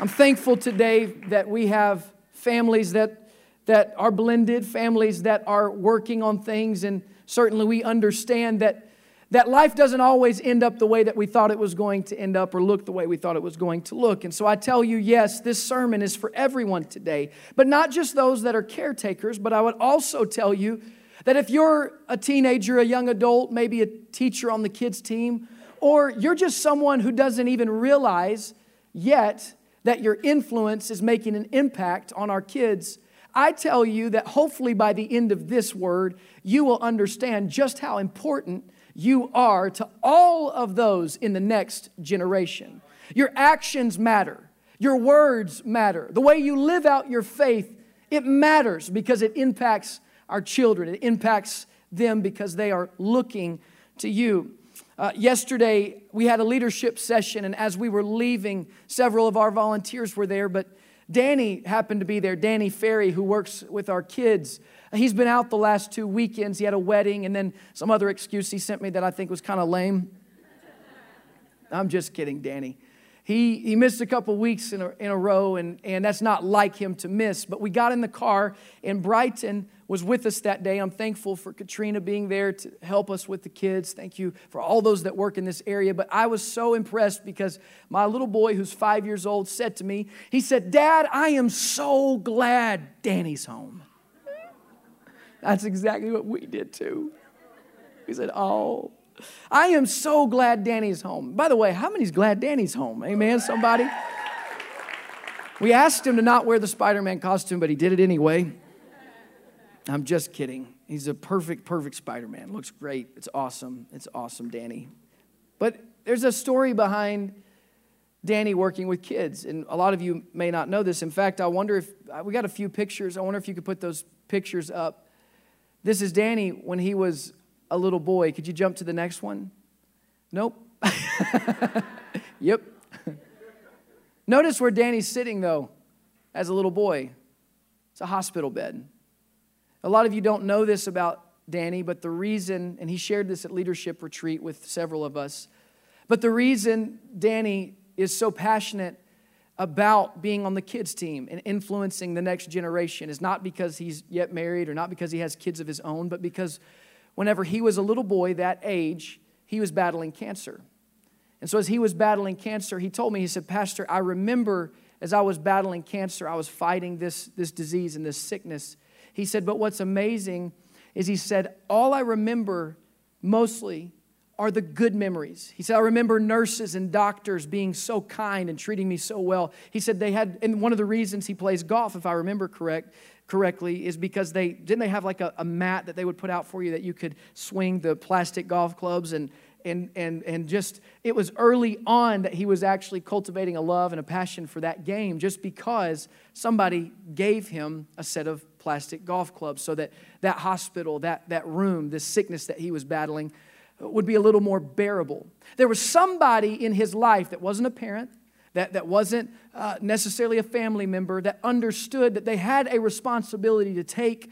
I'm thankful today that we have families that, that are blended, families that are working on things, and certainly we understand that, that life doesn't always end up the way that we thought it was going to end up or look the way we thought it was going to look. And so I tell you, yes, this sermon is for everyone today, but not just those that are caretakers, but I would also tell you that if you're a teenager, a young adult, maybe a teacher on the kids' team, or you're just someone who doesn't even realize yet that your influence is making an impact on our kids, I tell you that hopefully by the end of this word, you will understand just how important you are to all of those in the next generation. Your actions matter, your words matter, the way you live out your faith, it matters because it impacts our children, it impacts them because they are looking to you. Uh, yesterday, we had a leadership session, and as we were leaving, several of our volunteers were there, but Danny happened to be there. Danny Ferry, who works with our kids. He's been out the last two weekends. He had a wedding and then some other excuse he sent me that I think was kind of lame. I'm just kidding, Danny. He, he missed a couple weeks in a, in a row, and, and that's not like him to miss. But we got in the car, in Brighton was with us that day. I'm thankful for Katrina being there to help us with the kids. Thank you for all those that work in this area. But I was so impressed because my little boy, who's five years old, said to me, He said, Dad, I am so glad Danny's home. That's exactly what we did too. He said, Oh, I am so glad Danny's home. By the way, how many's glad Danny's home? Amen, somebody? We asked him to not wear the Spider Man costume, but he did it anyway. I'm just kidding. He's a perfect, perfect Spider Man. Looks great. It's awesome. It's awesome, Danny. But there's a story behind Danny working with kids. And a lot of you may not know this. In fact, I wonder if uh, we got a few pictures. I wonder if you could put those pictures up. This is Danny when he was a little boy. Could you jump to the next one? Nope. yep. Notice where Danny's sitting, though, as a little boy. It's a hospital bed. A lot of you don't know this about Danny, but the reason, and he shared this at leadership retreat with several of us, but the reason Danny is so passionate about being on the kids' team and influencing the next generation is not because he's yet married or not because he has kids of his own, but because whenever he was a little boy, that age, he was battling cancer. And so as he was battling cancer, he told me, he said, Pastor, I remember as I was battling cancer, I was fighting this, this disease and this sickness. He said, but what's amazing is he said, all I remember mostly are the good memories. He said, I remember nurses and doctors being so kind and treating me so well. He said they had, and one of the reasons he plays golf, if I remember correct, correctly is because they didn't they have like a, a, mat that they would put out for you that you could swing the plastic golf clubs and and and and just it was early on that he was actually cultivating a love and a passion for that game just because somebody gave him a set of plastic golf clubs so that that hospital that that room this sickness that he was battling would be a little more bearable there was somebody in his life that wasn't a parent that, that wasn't uh, necessarily a family member, that understood that they had a responsibility to take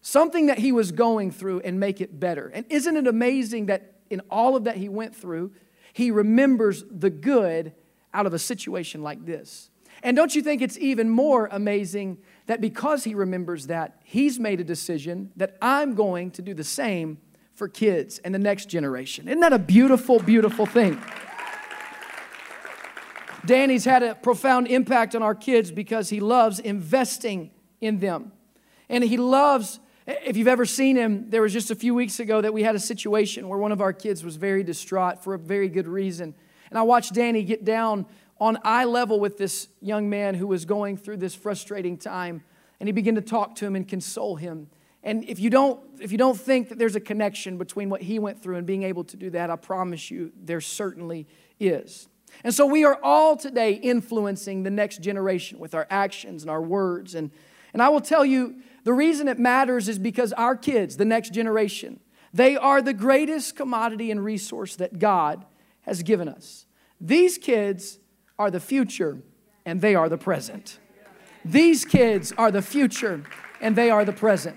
something that he was going through and make it better. And isn't it amazing that in all of that he went through, he remembers the good out of a situation like this? And don't you think it's even more amazing that because he remembers that, he's made a decision that I'm going to do the same for kids and the next generation? Isn't that a beautiful, beautiful thing? Danny's had a profound impact on our kids because he loves investing in them. And he loves, if you've ever seen him, there was just a few weeks ago that we had a situation where one of our kids was very distraught for a very good reason. And I watched Danny get down on eye level with this young man who was going through this frustrating time. And he began to talk to him and console him. And if you don't, if you don't think that there's a connection between what he went through and being able to do that, I promise you there certainly is. And so we are all today influencing the next generation with our actions and our words. And, and I will tell you, the reason it matters is because our kids, the next generation, they are the greatest commodity and resource that God has given us. These kids are the future and they are the present. These kids are the future and they are the present.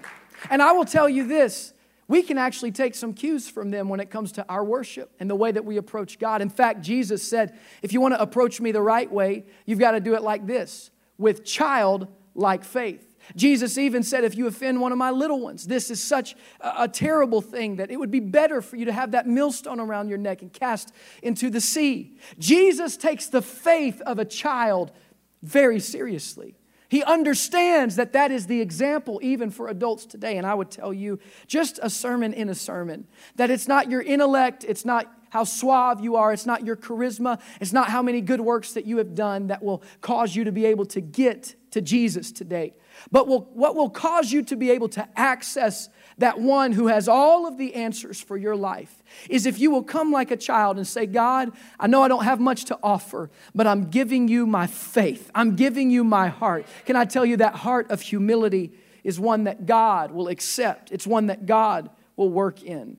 And I will tell you this we can actually take some cues from them when it comes to our worship and the way that we approach God. In fact, Jesus said, if you want to approach me the right way, you've got to do it like this with childlike faith. Jesus even said, If you offend one of my little ones, this is such a, a, terrible thing that it would be better for you to have that millstone around your neck and cast into the sea. Jesus takes the faith of a child very seriously. He understands that that is the example even for adults today. And I would tell you, just a sermon in a sermon, that it's not your intellect, it's not how suave you are, it's not your charisma, it's not how many good works that you have done that will cause you to be able to get to Jesus today. But will, what will cause you to be able to access that one who has all of the answers for your life is if you will come like a child and say, God, I know I don't have much to offer, but I'm giving you my faith. I'm giving you my heart. Can I tell you that heart of humility is one that God will accept? It's one that God will work in.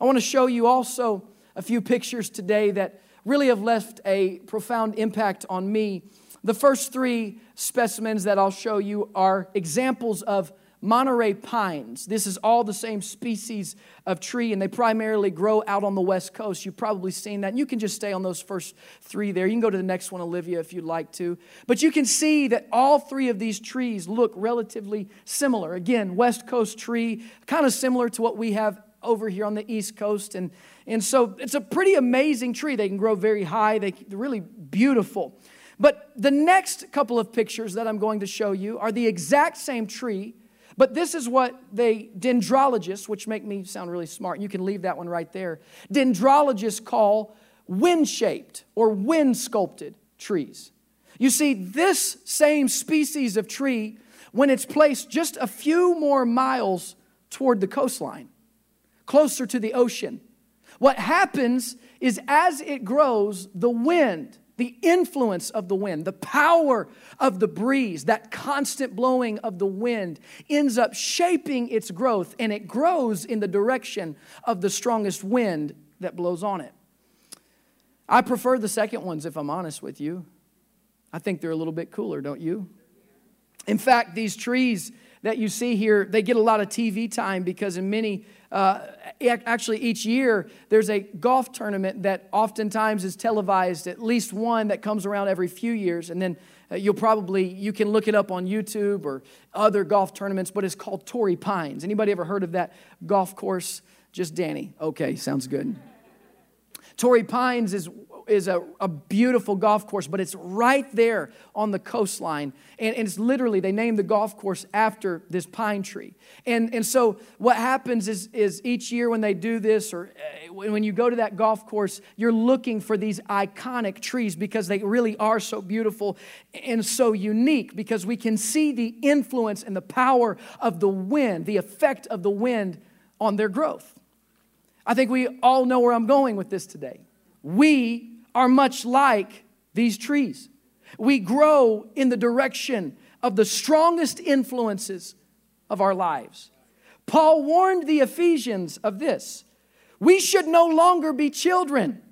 I want to show you also a few pictures today that really have left a profound impact on me. The first three specimens that I'll show you are examples of Monterey pines. This is all the same species of tree, and they primarily grow out on the west coast. You've probably seen that. And you can just stay on those first three there. You can go to the next one, Olivia, if you'd like to. But you can see that all three of these trees look relatively similar. Again, west coast tree, kind of similar to what we have over here on the east coast. And, and so it's a pretty amazing tree. They can grow very high, they, they're really beautiful. But the next couple of pictures that I'm going to show you are the exact same tree but this is what they, dendrologists, which make me sound really smart, you can leave that one right there, dendrologists call wind shaped or wind sculpted trees. You see, this same species of tree, when it's placed just a few more miles toward the coastline, closer to the ocean, what happens is as it grows, the wind the influence of the wind, the power of the breeze, that constant blowing of the wind ends up shaping its growth, and it grows in the direction of the strongest wind that blows on it. I prefer the second ones, if I'm honest with you. I think they're a little bit cooler, don't you? In fact, these trees that you see here, they get a lot of TV time because in many uh, actually, each year there's a golf tournament that oftentimes is televised, at least one that comes around every few years. And then uh, you'll probably, you can look it up on YouTube or other golf tournaments, but it's called Torrey Pines. Anybody ever heard of that golf course? Just Danny. Okay, sounds good. Torrey Pines is is a, a beautiful golf course, but it's right there on the coastline. And, and, it's literally, they named the golf course after this pine tree. And, and so what happens is, is each year when they do this, or uh, when you go to that golf course, you're looking for these iconic trees because they really are so beautiful and so unique because we can see the influence and the power of the wind, the effect of the wind on their growth. I think we all know where I'm going with this today. We are much like these trees. We grow in the direction of the strongest influences of our lives. Paul warned the Ephesians of this. We should no longer be children,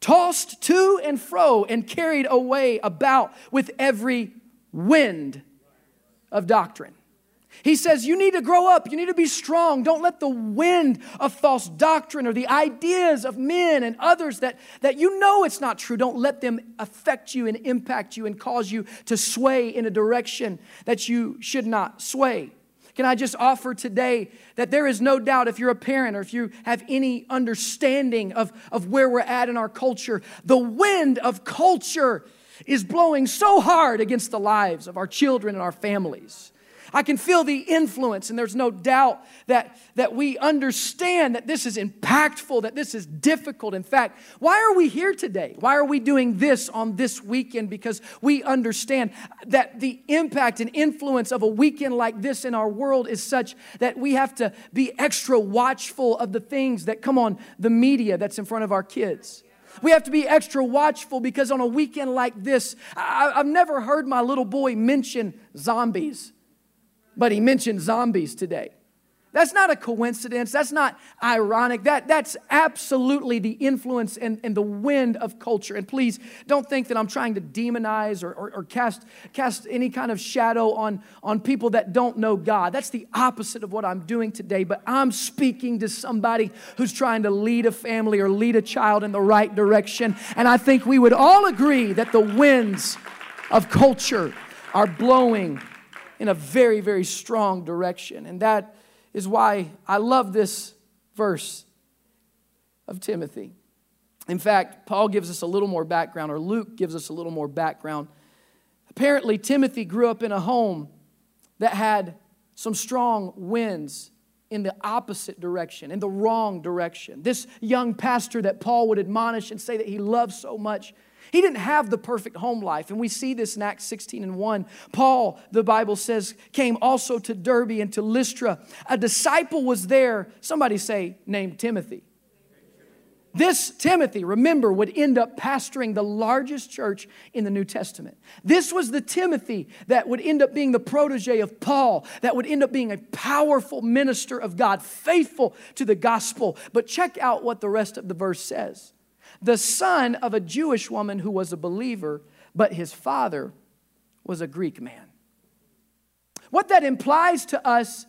tossed to and fro and carried away about with every wind of doctrine. He says, You need to grow up. You need to be strong. Don't let the wind of false doctrine or the ideas of men and others that, that you know it's not true, don't let them affect you and impact you and cause you to sway in a direction that you should not sway. Can I just offer today that there is no doubt if you're a parent or if you have any understanding of, of where we're at in our culture, the wind of culture is blowing so hard against the lives of our children and our families. I can feel the influence, and there's no doubt that, that we understand that this is impactful, that this is difficult. In fact, why are we here today? Why are we doing this on this weekend? Because we understand that the impact and influence of a weekend like this in our world is such that we have to be extra watchful of the things that come on the media that's in front of our kids. We have to be extra watchful because on a weekend like this, I, have never heard my little boy mention zombies but he mentioned zombies today. That's not a coincidence. That's not ironic. That, that's absolutely the influence and, and the wind of culture. And please don't think that I'm trying to demonize or, or, or, cast, cast any kind of shadow on, on people that don't know God. That's the opposite of what I'm doing today. But I'm speaking to somebody who's trying to lead a family or lead a child in the right direction. And I think we would all agree that the winds of culture are blowing in a very, very strong direction. And that is why I love this verse of Timothy. In fact, Paul gives us a little more background, or Luke gives us a little more background. Apparently, Timothy grew up in a home that had some strong winds in the opposite direction, in the wrong direction. This young pastor that Paul would admonish and say that he loved so much he didn't have the perfect home life, and we see this in Acts 16 and 1. Paul, the Bible says, came also to Derbe and to Lystra. A disciple was there, somebody say, named Timothy. This Timothy, remember, would end up pastoring the largest church in the New Testament. This was the Timothy that would end up being the protege of Paul, that would end up being a powerful minister of God, faithful to the gospel. But check out what the rest of the verse says the son of a Jewish woman who was a believer, but his father was a Greek man. What that implies to us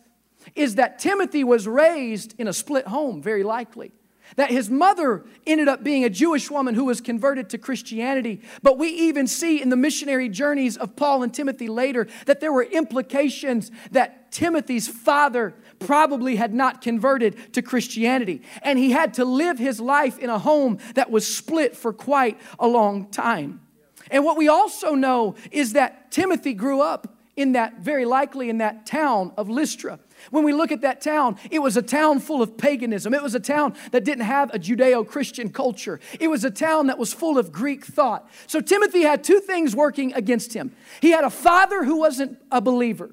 is that Timothy was raised in a split home, very likely. That his mother ended up being a Jewish woman who was converted to Christianity. But we even see in the missionary journeys of Paul and Timothy later that there were implications that Timothy's father probably had not converted to Christianity. And he had to live his life in a home that was split for quite a long time. And what we also know is that Timothy grew up in that, very likely in that town of Lystra. When we look at that town, it was a town full of paganism. It was a town that didn't have a Judeo Christian culture. It was a town that was full of Greek thought. So Timothy had two things working against him. He had a father who wasn't a believer,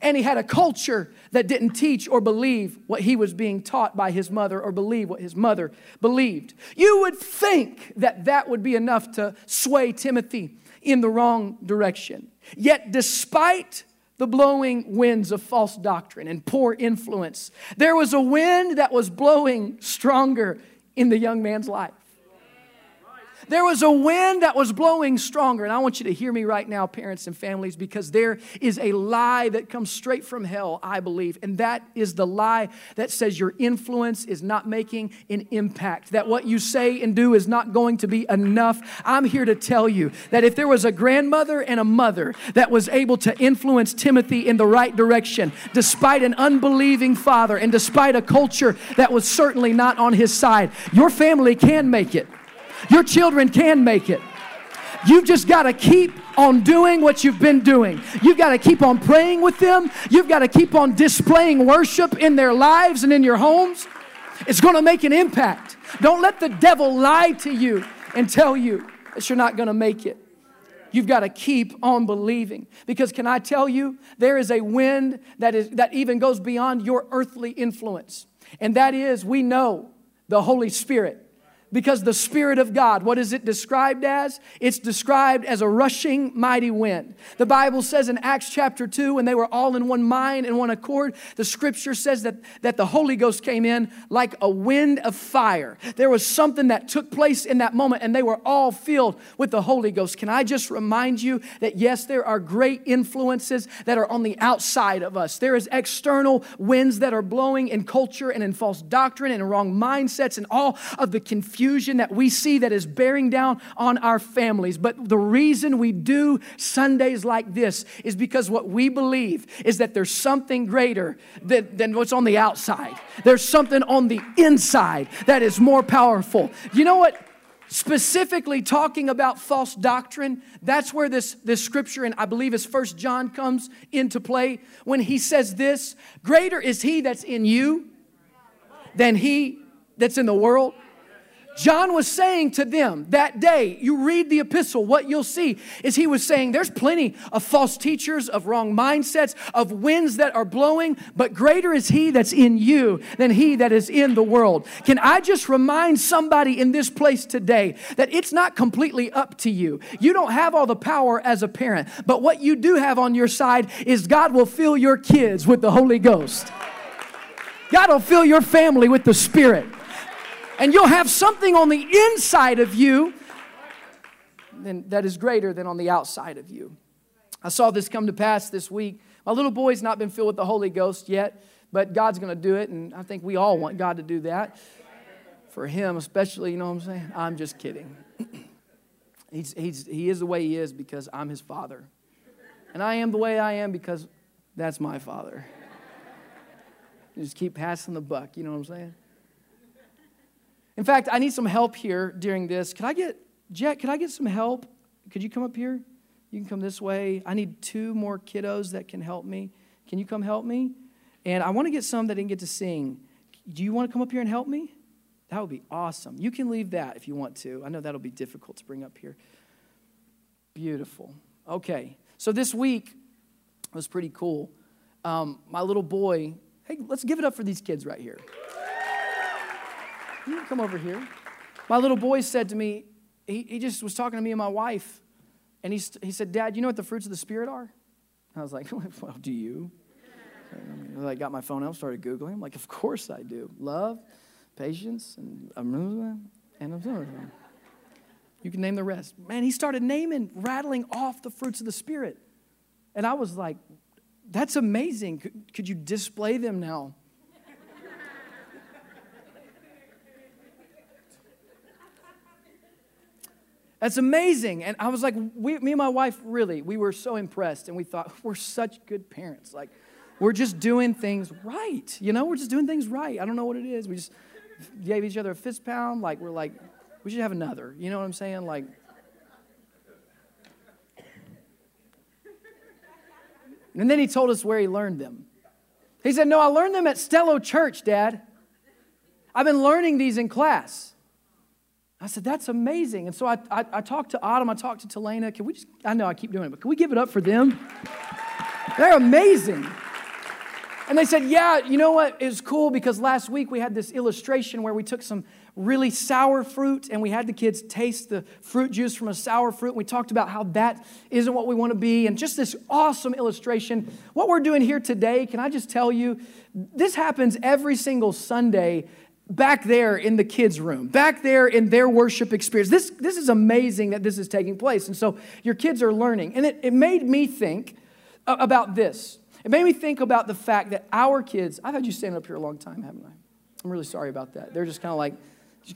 and he had a culture that didn't teach or believe what he was being taught by his mother or believe what his mother believed. You would think that that would be enough to sway Timothy in the wrong direction. Yet, despite the blowing winds of false doctrine and poor influence, there was a wind that was blowing stronger in the young man's life. There was a wind that was blowing stronger. And I want you to hear me right now, parents and families, because there is a lie that comes straight from hell, I believe. And that is the lie that says your influence is not making an impact, that what you say and do is not going to be enough. I'm here to tell you that if there was a grandmother and a mother that was able to influence Timothy in the right direction, despite an unbelieving father and despite a culture that was certainly not on his side, your family can make it. Your children can make it. You've just got to keep on doing what you've been doing. You've got to keep on praying with them. You've got to keep on displaying worship in their lives and in your homes. It's going to make an impact. Don't let the devil lie to you and tell you that you're not going to make it. You've got to keep on believing. Because can I tell you, there is a wind that, is, that even goes beyond your earthly influence. And that is, we know the Holy Spirit because the Spirit of God, what is it described as? It's described as a rushing mighty wind. The Bible says in Acts chapter 2, when they were all in one mind and one accord, the scripture says that, that the Holy Ghost came in like a wind of fire. There was something that took place in that moment, and they were all filled with the Holy Ghost. Can I just remind you that yes, there are great influences that are on the outside of us. There is external winds that are blowing in culture and in false doctrine and wrong mindsets and all of the confusion confusion that we see that is bearing down on our families. But the reason we do Sundays like this is because what we believe is that there's something greater than, than what's on the outside. There's something on the inside that is more powerful. You know what? specifically talking about false doctrine that's where this, this scripture and i believe is first john comes into play when he says this greater is he that's in you than he that's in the world John was saying to them that day, you read the epistle, what you'll see is he was saying there's plenty of false teachers, of wrong mindsets, of winds that are blowing, but greater is he that's in you than he that is in the world. Can I just remind somebody in this place today that it's not completely up to you? You don't have all the power as a parent, but what you do have on your side is God will fill your kids with the Holy Ghost. God will fill your family with the Spirit. And you'll have something on the inside of you that is greater than on the outside of you. I saw this come to pass this week. My little boy's not been filled with the Holy Ghost yet, but God's going to do it, and I think we all want God to do that. For him, especially, you know what I'm saying? I'm just kidding. he's, he's, he is the way he is because I'm his father. And I am the way I am because that's my father. Just keep passing the buck, you know what I'm saying? In fact, I need some help here during this. Could I get, Jet, could I get some help? Could you come up here? You can come this way. I need two more kiddos that can help me. Can you come help me? And I want to get some that didn't get to sing. Do you want to come up here and help me? That would be awesome. You can leave that if you want to. I know that'll be difficult to bring up here. Beautiful. Okay. So this week was pretty cool. Um, my little boy, hey, let's give it up for these kids right here. You come over here. My little boy said to me, he, he just was talking to me and my wife, and he, he said, Dad, you know what the fruits of the Spirit are? I was like, Well, do you? I got my phone out, started Googling. I'm like, Of course I do. Love, patience, and and you can name the rest. Man, he started naming, rattling off the fruits of the Spirit. And I was like, That's amazing. Could, could you display them now? That's amazing. And I was like, we, me and my wife, really, we were so impressed. And we thought, we're such good parents. Like, we're just doing things right. You know, we're just doing things right. I don't know what it is. We just gave each other a fist pound. Like, we're like, we should have another. You know what I'm saying? Like, and then he told us where he learned them. He said, No, I learned them at Stello Church, Dad. I've been learning these in class. I said, that's amazing. And so I, I, I, talked to Autumn, I talked to Telena. Can we just, I know I keep doing it, but can we give it up for them? They're amazing. And they said, yeah, you know what? It was cool because last week we had this illustration where we took some really sour fruit and we had the kids taste the fruit juice from a sour fruit. And we talked about how that isn't what we want to be. And just this awesome illustration. What we're doing here today, can I just tell you, this happens every single Sunday back there in the kids' room, back there in their worship experience. This, this is amazing that this is taking place. And so your kids are learning. And it, it made me think uh, about this. It made me think about the fact that our kids, I've had you standing up here a long time, haven't I? I'm really sorry about that. They're just kind of like,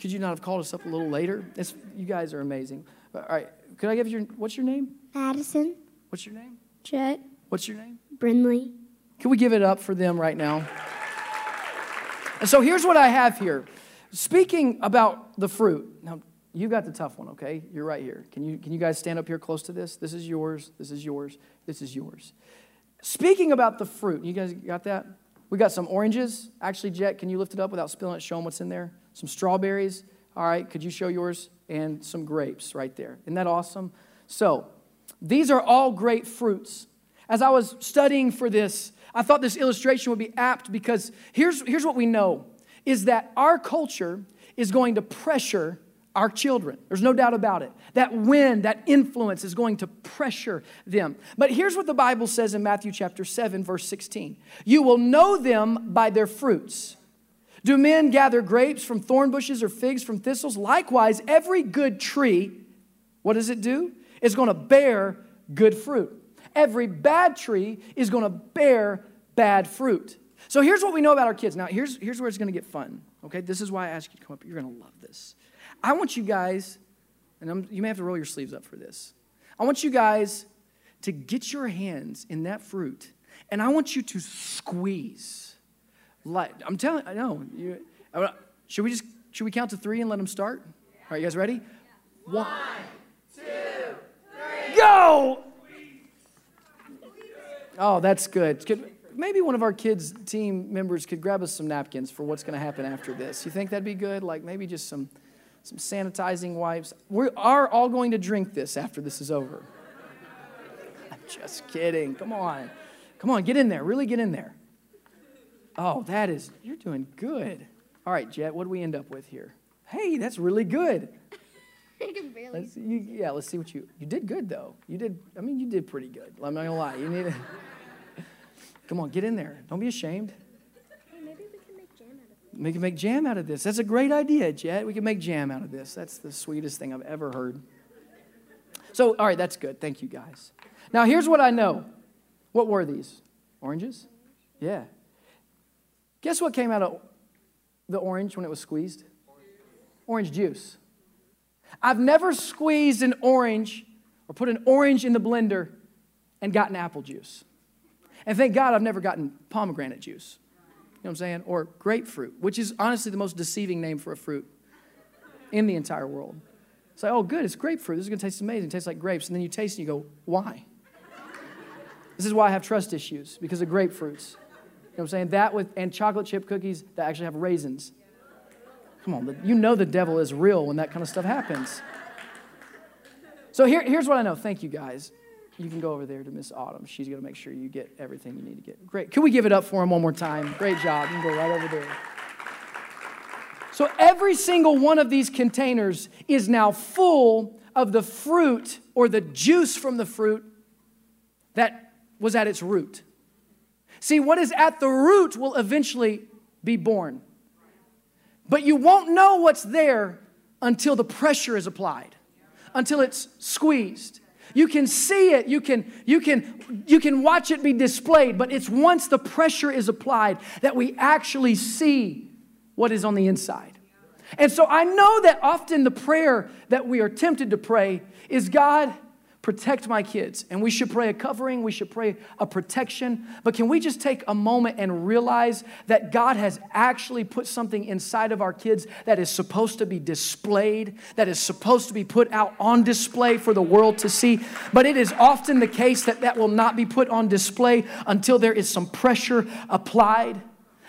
could you not have called us up a little later? It's, you guys are amazing. All right, could I give your, what's your name? Madison. What's your name? Jet. What's your name? Brinley. Can we give it up for them right now? And so here's what I have here. Speaking about the fruit. Now, you got the tough one, okay? You're right here. Can you, can you guys stand up here close to this? This is yours. This is yours. This is yours. Speaking about the fruit, you guys got that? We got some oranges. Actually, Jet, can you lift it up without spilling it? Show them what's in there. Some strawberries. All right, could you show yours? And some grapes right there. Isn't that awesome? So, these are all great fruits. As I was studying for this, I thought this illustration would be apt because here's, here's what we know is that our culture is going to pressure our children. There's no doubt about it. That wind, that influence is going to pressure them. But here's what the Bible says in Matthew chapter 7, verse 16 You will know them by their fruits. Do men gather grapes from thorn bushes or figs from thistles? Likewise, every good tree, what does it do? It's going to bear good fruit every bad tree is going to bear bad fruit. So here's what we know about our kids. Now, here's, here's where it's going to get fun. Okay, this is why I asked you to come up. You're going to love this. I want you guys, and I'm, you may have to roll your sleeves up for this. I want you guys to get your hands in that fruit, and I want you to squeeze. Like I'm telling, I know. You, should we just should we count to three and let them start? All right, you guys ready? One, two, three. Go! Oh, that's good. Could, maybe one of our kids' team members could grab us some napkins for what's going to happen after this. You think that'd be good? Like maybe just some, some sanitizing wipes. We are all going to drink this after this is over. I'm just kidding. Come on. Come on, get in there. Really get in there. Oh, that is, you're doing good. All right, Jet, what do we end up with here? Hey, that's really good. I can barely. Let's, you, yeah, let's see what you you did. Good though. You did. I mean, you did pretty good. I'm not gonna lie. You need to come on, get in there. Don't be ashamed. Hey, maybe we can make We can make jam out of this. That's a great idea, Jet. We can make jam out of this. That's the sweetest thing I've ever heard. So, all right, that's good. Thank you, guys. Now, here's what I know. What were these? Oranges? Yeah. Guess what came out of the orange when it was squeezed? Orange juice. I've never squeezed an orange or put an orange in the blender and gotten apple juice. And thank God I've never gotten pomegranate juice. You know what I'm saying? Or grapefruit, which is honestly the most deceiving name for a fruit in the entire world. It's like, oh, good, it's grapefruit. This is going to taste amazing. It tastes like grapes. And then you taste and you go, why? This is why I have trust issues, because of grapefruits. You know what I'm saying? That with, and chocolate chip cookies that actually have raisins. Come on, you know the devil is real when that kind of stuff happens. So here, here's what I know. Thank you, guys. You can go over there to Miss Autumn. She's going to make sure you get everything you need to get. Great. Can we give it up for him one more time? Great job. You can go right over there. So every single one of these containers is now full of the fruit or the juice from the fruit that was at its root. See, what is at the root will eventually be born. But you won't know what's there until the pressure is applied, until it's squeezed. You can see it, you can, you can, you can watch it be displayed, but it's once the pressure is applied that we actually see what is on the inside. And so I know that often the prayer that we are tempted to pray is God, protect my kids. And we should pray a covering, we should pray a protection. But can we just take a moment and realize that God has actually put something inside of our kids that is supposed to be displayed, that is supposed to be put out on display for the world to see? But it is often the case that that will not be put on display until there is some pressure applied.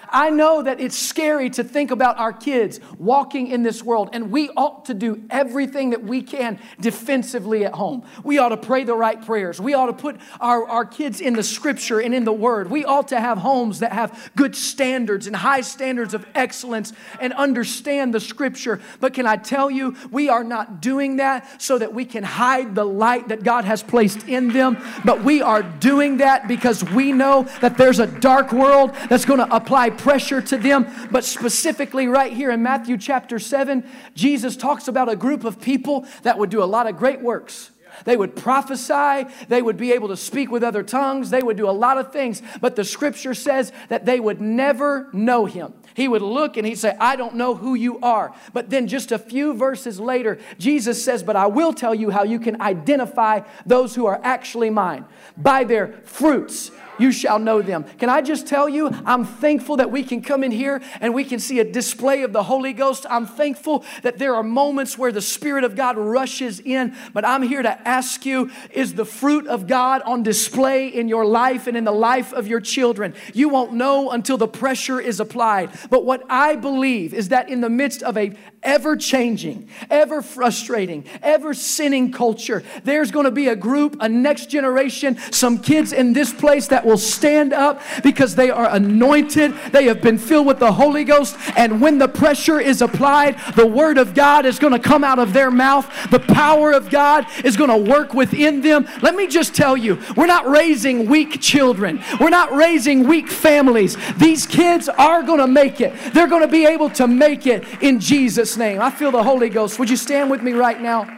I know that it's scary to think about our kids walking in this world, and we ought to do everything that we can defensively at home. We ought to pray the right prayers. We ought to put our, our kids in the scripture and in the word. We ought to have homes that have good standards and high standards of excellence and understand the scripture. But can I tell you, we are not doing that so that we can hide the light that God has placed in them, but we are doing that because we know that there's a dark world that's going to apply pressure to them. But specifically, right here in Matthew chapter 7, Jesus talks about a group of people that would do a lot of great works. They would prophesy. They would be able to speak with other tongues. They would do a lot of things. But the scripture says that they would never know him. He would look and he'd say, I don't know who you are. But then just a few verses later, Jesus says, But I will tell you how you can identify those who are actually mine by their fruits you shall know them. Can I just tell you, I'm thankful that we can come in here and we can see a display of the Holy Ghost. I'm thankful that there are moments where the Spirit of God rushes in. But I'm here to ask you is the fruit of God on display in your life and in the life of your children? You won't know until the pressure is applied. But what I believe is that in the midst of a ever changing, ever frustrating, ever sinning culture, there's going to be a group, a next generation, some kids in this place that will stand up because they are anointed, they have been filled with the Holy Ghost, and when the pressure is applied, the Word of God is going to come out of their mouth, the power of God is going to work within them. Let me just tell you, we're not raising weak children, we're not raising weak families. These kids are going to make it, they're going to be able to make it in Jesus' name. I feel the Holy Ghost. Would you stand with me right now?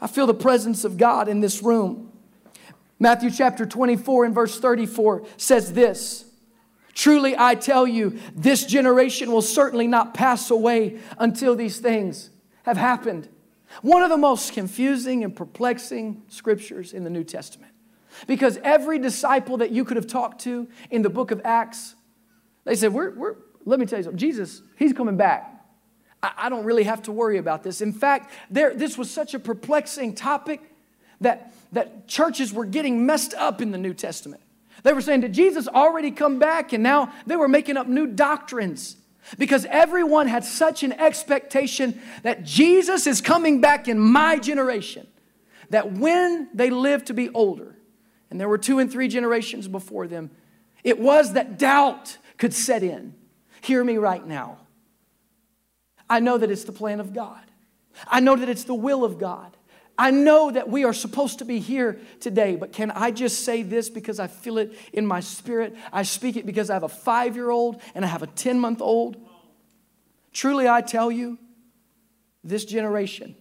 I feel the presence of God in this room. Matthew chapter 24 and verse 34 says this Truly I tell you, this generation will certainly not pass away until these things have happened. One of the most confusing and perplexing scriptures in the New Testament. Because every disciple that you could have talked to in the book of Acts, they said, we're, we're, let me tell you something. Jesus, he's coming back. I, don't really have to worry about this. In fact, there, this was such a perplexing topic that, that churches were getting messed up in the New Testament. They were saying, Did Jesus already come back? And now they were making up new doctrines because everyone had such an expectation that Jesus is coming back in my generation that when they lived to be older, and there were two and three generations before them, it was that doubt could set in. Hear me right now. I know that it's the plan of God. I know that it's the will of God. I know that we are supposed to be here today, but can I just say this because I feel it in my spirit? I speak it because I have a five year old and I have a 10 month old. Truly, I tell you, this generation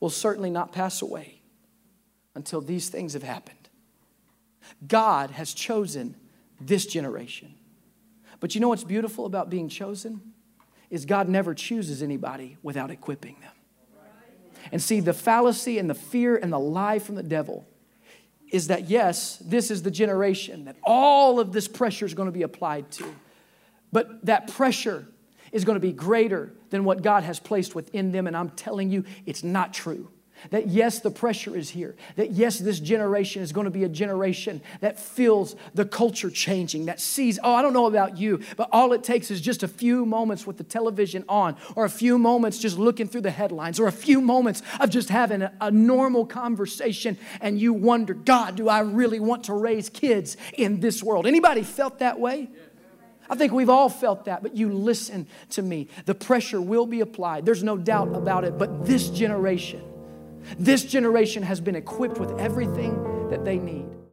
will certainly not pass away until these things have happened. God has chosen this generation. But you know what's beautiful about being chosen? Is God never chooses anybody without equipping them. And see, the fallacy and the fear and the lie from the devil is that, yes, this is the generation that all of this pressure is going to be applied to. But that pressure is going to be greater than what God has placed within them. And I'm telling you, it's not true. That yes, the pressure is here. That yes, this generation is going to be a generation that feels the culture changing, that sees, oh, I don't know about you, but all it takes is just a few moments with the television on, or a few moments just looking through the headlines, or a few moments of just having a, a normal conversation, and you wonder, God, do I really want to raise kids in this world? Anybody felt that way? I think we've all felt that, but you listen to me. The pressure will be applied. There's no doubt about it. But this generation, this generation has been equipped with everything that they need.